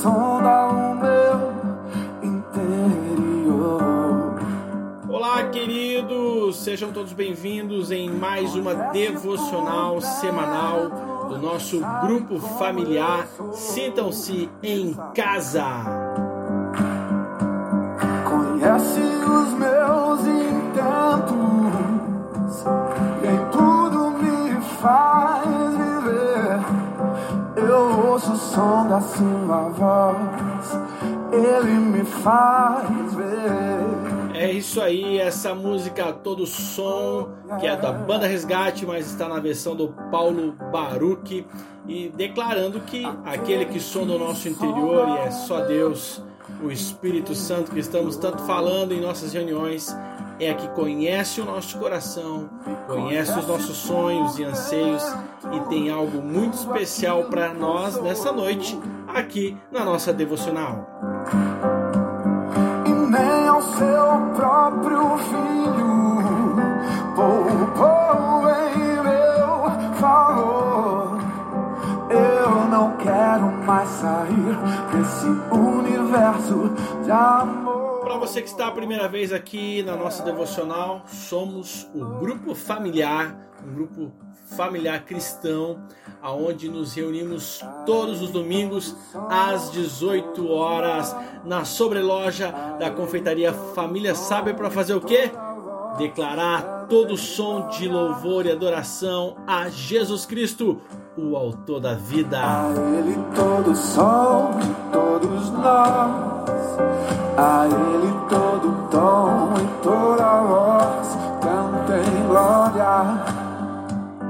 sonda o meu interior. Olá, queridos! Sejam todos bem-vindos em mais uma devocional semanal do nosso grupo familiar. Sintam-se em casa. Faz ver. É isso aí, essa música Todo Som, que é da banda Resgate, mas está na versão do Paulo Baruch, e declarando que aquele que sonda o nosso interior e é só Deus, o Espírito Santo que estamos tanto falando em nossas reuniões, é a que conhece o nosso coração, conhece os nossos sonhos e anseios e tem algo muito especial para nós nessa noite aqui na nossa devocional. Seu próprio filho poupou em meu favor. Eu não quero mais sair desse universo de amor. Você que está a primeira vez aqui na nossa devocional, somos o grupo familiar, um grupo familiar cristão, aonde nos reunimos todos os domingos às 18 horas na sobreloja da confeitaria Família Sabe para fazer o quê? Declarar todo som de louvor e adoração a Jesus Cristo, o autor da vida. A Ele todo som todos nós, a Ele todo tom e toda voz, cantem glória.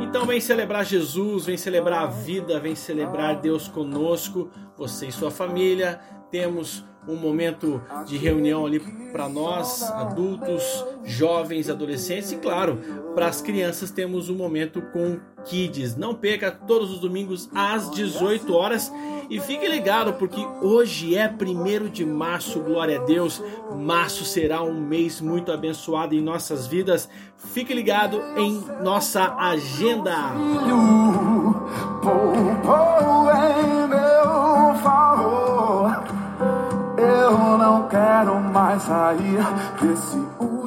Então vem celebrar Jesus, vem celebrar a vida, vem celebrar Deus conosco, você e sua família. Temos um momento de reunião ali para nós, adultos, jovens, adolescentes e claro, para as crianças temos um momento com Kids. Não perca todos os domingos às 18 horas e fique ligado porque hoje é 1 de março, glória a Deus. Março será um mês muito abençoado em nossas vidas. Fique ligado em nossa agenda.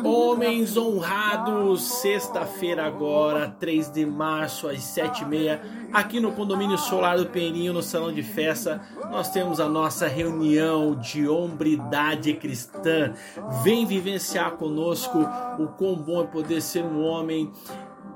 Homens honrados, sexta-feira agora, 3 de março, às 7h30, aqui no condomínio solar do Peninho, no salão de festa, nós temos a nossa reunião de hombridade cristã. Vem vivenciar conosco o quão bom é poder ser um homem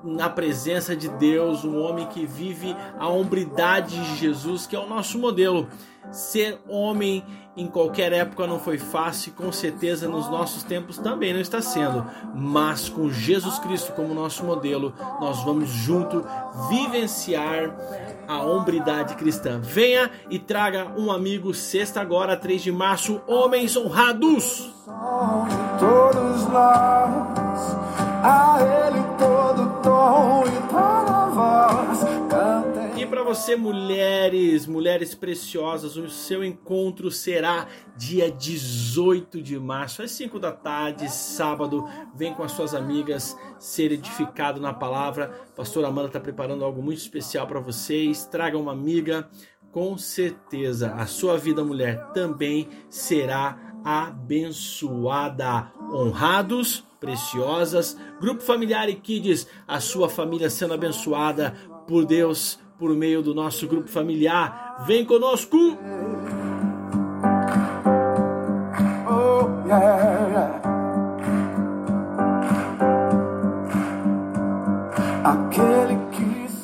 na presença de Deus, um homem que vive a hombridade de Jesus, que é o nosso modelo. Ser homem em qualquer época não foi fácil, com certeza nos nossos tempos também não está sendo, mas com Jesus Cristo como nosso modelo, nós vamos junto vivenciar a hombridade cristã. Venha e traga um amigo, sexta agora, 3 de março, homens honrados. todos a Ele todo tom e toda voz, cantem. E para você, mulheres, mulheres preciosas, o seu encontro será dia 18 de março, às 5 da tarde, sábado. Vem com as suas amigas ser edificado na palavra. Pastora Amanda está preparando algo muito especial para vocês. Traga uma amiga. Com certeza, a sua vida, mulher, também será abençoada. Honrados, preciosas, grupo familiar e kids, a sua família sendo abençoada por Deus por meio do nosso grupo familiar. Vem conosco! Oh, yeah. Aquele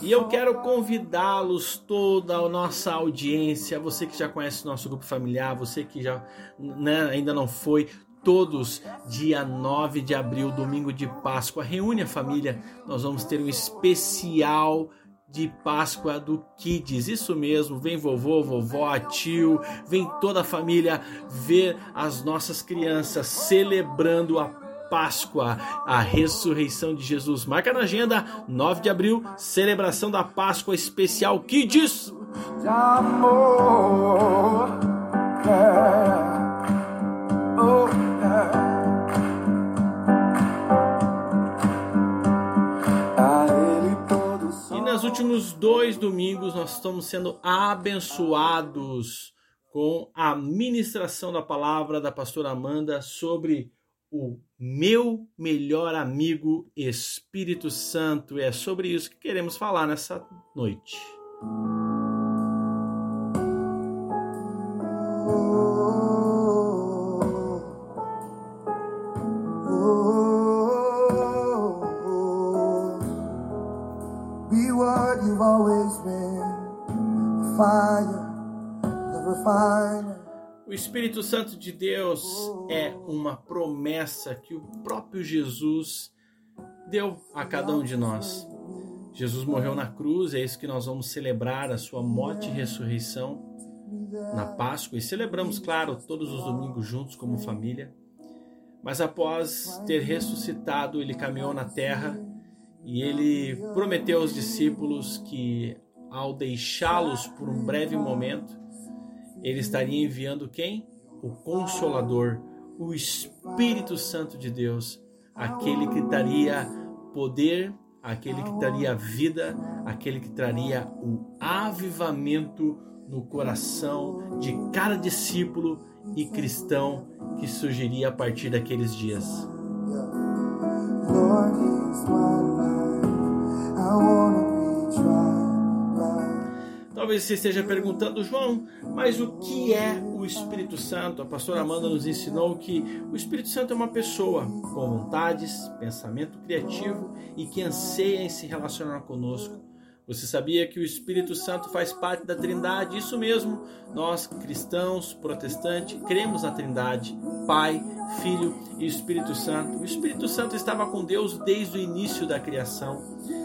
E eu quero convidá-los, toda a nossa audiência, você que já conhece o nosso grupo familiar, você que já né, ainda não foi, todos, dia 9 de abril, domingo de Páscoa, reúne a família, nós vamos ter um especial de Páscoa do Kids. Isso mesmo, vem vovô, vovó, tio, vem toda a família ver as nossas crianças celebrando a Páscoa, a ressurreição de Jesus. Marca na agenda, 9 de abril, celebração da Páscoa especial Kids. de amor. Últimos dois domingos nós estamos sendo abençoados com a ministração da palavra da pastora Amanda sobre o meu melhor amigo Espírito Santo. É sobre isso que queremos falar nessa noite. O Espírito Santo de Deus é uma promessa que o próprio Jesus deu a cada um de nós. Jesus morreu na cruz, é isso que nós vamos celebrar, a sua morte e ressurreição na Páscoa. E celebramos, claro, todos os domingos juntos como família. Mas após ter ressuscitado, ele caminhou na terra e ele prometeu aos discípulos que, ao deixá-los por um breve momento, ele estaria enviando quem? O Consolador, o Espírito Santo de Deus, aquele que daria poder, aquele que traria vida, aquele que traria o avivamento no coração de cada discípulo e cristão que surgiria a partir daqueles dias. Talvez você esteja perguntando, João, mas o que é o Espírito Santo? A pastora Amanda nos ensinou que o Espírito Santo é uma pessoa com vontades, pensamento criativo e que anseia em se relacionar conosco. Você sabia que o Espírito Santo faz parte da Trindade? Isso mesmo, nós cristãos, protestantes, cremos na Trindade, Pai, Filho e Espírito Santo. O Espírito Santo estava com Deus desde o início da criação.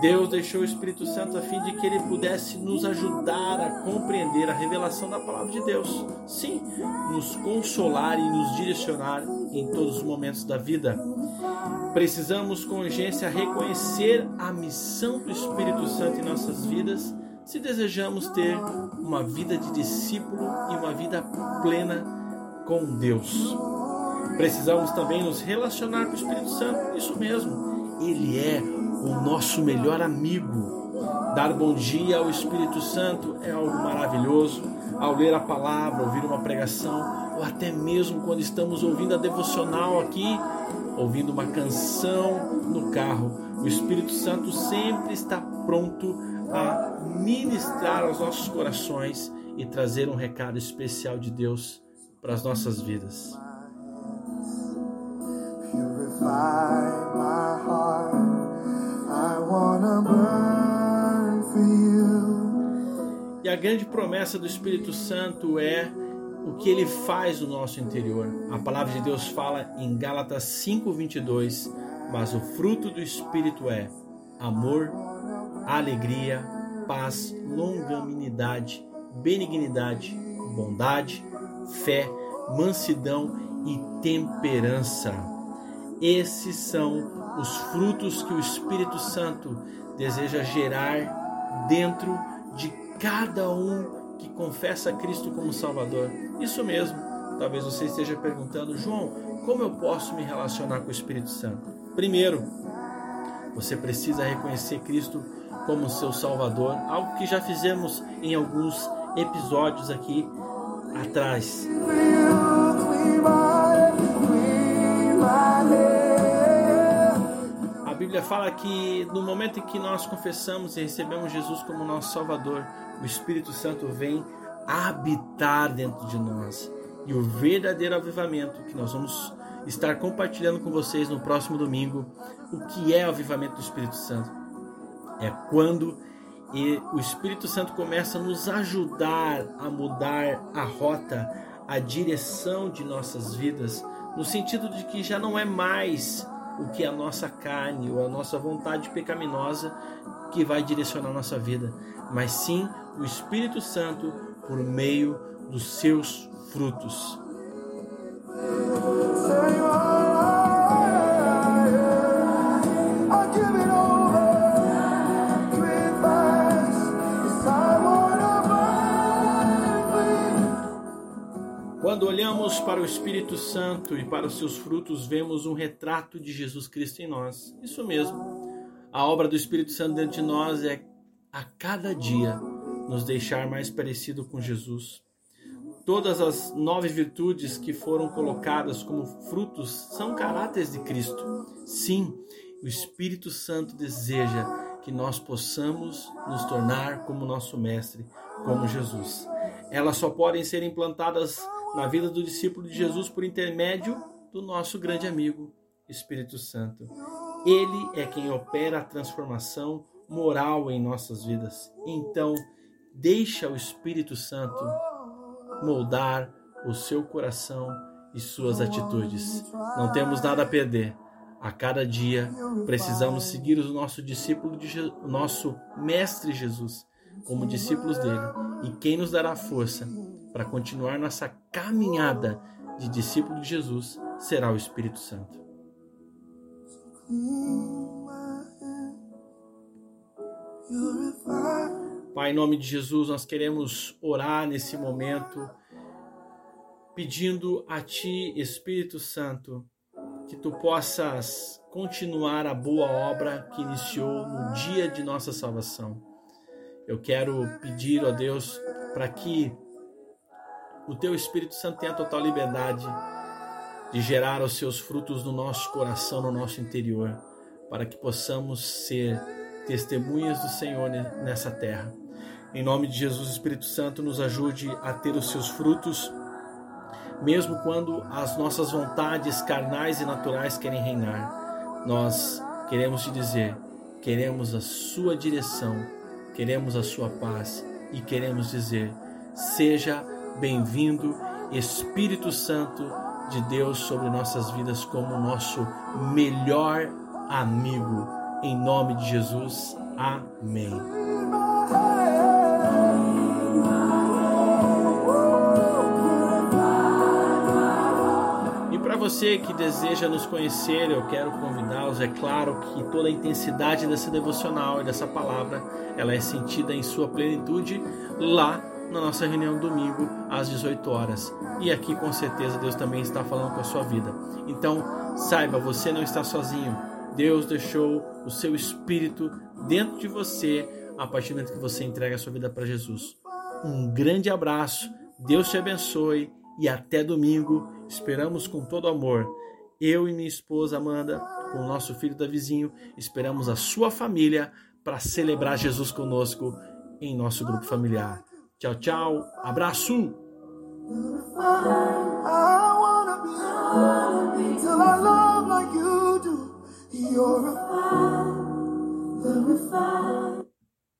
Deus deixou o Espírito Santo a fim de que ele pudesse nos ajudar a compreender a revelação da palavra de Deus. Sim, nos consolar e nos direcionar em todos os momentos da vida. Precisamos com urgência reconhecer a missão do Espírito Santo em nossas vidas se desejamos ter uma vida de discípulo e uma vida plena com Deus. Precisamos também nos relacionar com o Espírito Santo, isso mesmo, ele é o nosso melhor amigo. Dar bom dia ao Espírito Santo é algo maravilhoso. Ao ler a palavra, ouvir uma pregação, ou até mesmo quando estamos ouvindo a devocional aqui, ouvindo uma canção no carro, o Espírito Santo sempre está pronto a ministrar aos nossos corações e trazer um recado especial de Deus para as nossas vidas. E a grande promessa do Espírito Santo é o que ele faz no nosso interior. A palavra de Deus fala em Gálatas 5:22, mas o fruto do espírito é amor, alegria, paz, longanimidade, benignidade, bondade, fé, mansidão e temperança. Esses são os frutos que o Espírito Santo deseja gerar dentro de cada um que confessa Cristo como Salvador. Isso mesmo. Talvez você esteja perguntando, João, como eu posso me relacionar com o Espírito Santo? Primeiro, você precisa reconhecer Cristo como seu Salvador, algo que já fizemos em alguns episódios aqui atrás. Bíblia fala que no momento em que nós confessamos e recebemos Jesus como nosso Salvador, o Espírito Santo vem habitar dentro de nós. E o verdadeiro avivamento que nós vamos estar compartilhando com vocês no próximo domingo, o que é o avivamento do Espírito Santo? É quando o Espírito Santo começa a nos ajudar a mudar a rota, a direção de nossas vidas, no sentido de que já não é mais o que a nossa carne ou a nossa vontade pecaminosa que vai direcionar a nossa vida, mas sim o Espírito Santo por meio dos seus frutos. Quando olhamos para o Espírito Santo e para os seus frutos, vemos um retrato de Jesus Cristo em nós. Isso mesmo. A obra do Espírito Santo dentro de nós é a cada dia nos deixar mais parecido com Jesus. Todas as nove virtudes que foram colocadas como frutos são caráteres de Cristo. Sim, o Espírito Santo deseja que nós possamos nos tornar como nosso Mestre, como Jesus. Elas só podem ser implantadas na vida do discípulo de Jesus por intermédio do nosso grande amigo, Espírito Santo. Ele é quem opera a transformação moral em nossas vidas. Então, deixa o Espírito Santo moldar o seu coração e suas atitudes. Não temos nada a perder. A cada dia precisamos seguir o nosso discípulo, de o nosso mestre Jesus, como discípulos dele. E quem nos dará força para continuar nossa caminhada de discípulo de Jesus será o Espírito Santo. Pai, em nome de Jesus, nós queremos orar nesse momento, pedindo a Ti, Espírito Santo, que Tu possas continuar a boa obra que iniciou no dia de nossa salvação. Eu quero pedir, ó Deus, para que o Teu Espírito Santo tenha total liberdade de gerar os seus frutos no nosso coração, no nosso interior, para que possamos ser testemunhas do Senhor nessa terra. Em nome de Jesus, Espírito Santo, nos ajude a ter os seus frutos, mesmo quando as nossas vontades carnais e naturais querem reinar. Nós queremos te dizer, queremos a sua direção, queremos a sua paz e queremos dizer: seja bem-vindo, Espírito Santo de Deus sobre nossas vidas como nosso melhor amigo. Em nome de Jesus, amém. E para você que deseja nos conhecer, eu quero convidá-los. É claro que toda a intensidade dessa devocional e dessa palavra, ela é sentida em sua plenitude lá na nossa reunião domingo às 18 horas. E aqui com certeza Deus também está falando com a sua vida. Então, saiba, você não está sozinho. Deus deixou o seu espírito dentro de você a partir do momento que você entrega a sua vida para Jesus. Um grande abraço, Deus te abençoe e até domingo. Esperamos com todo amor. Eu e minha esposa Amanda, com o nosso filho Davizinho, esperamos a sua família para celebrar Jesus conosco em nosso grupo familiar. Tchau, tchau. Abraço. You're a fire, the.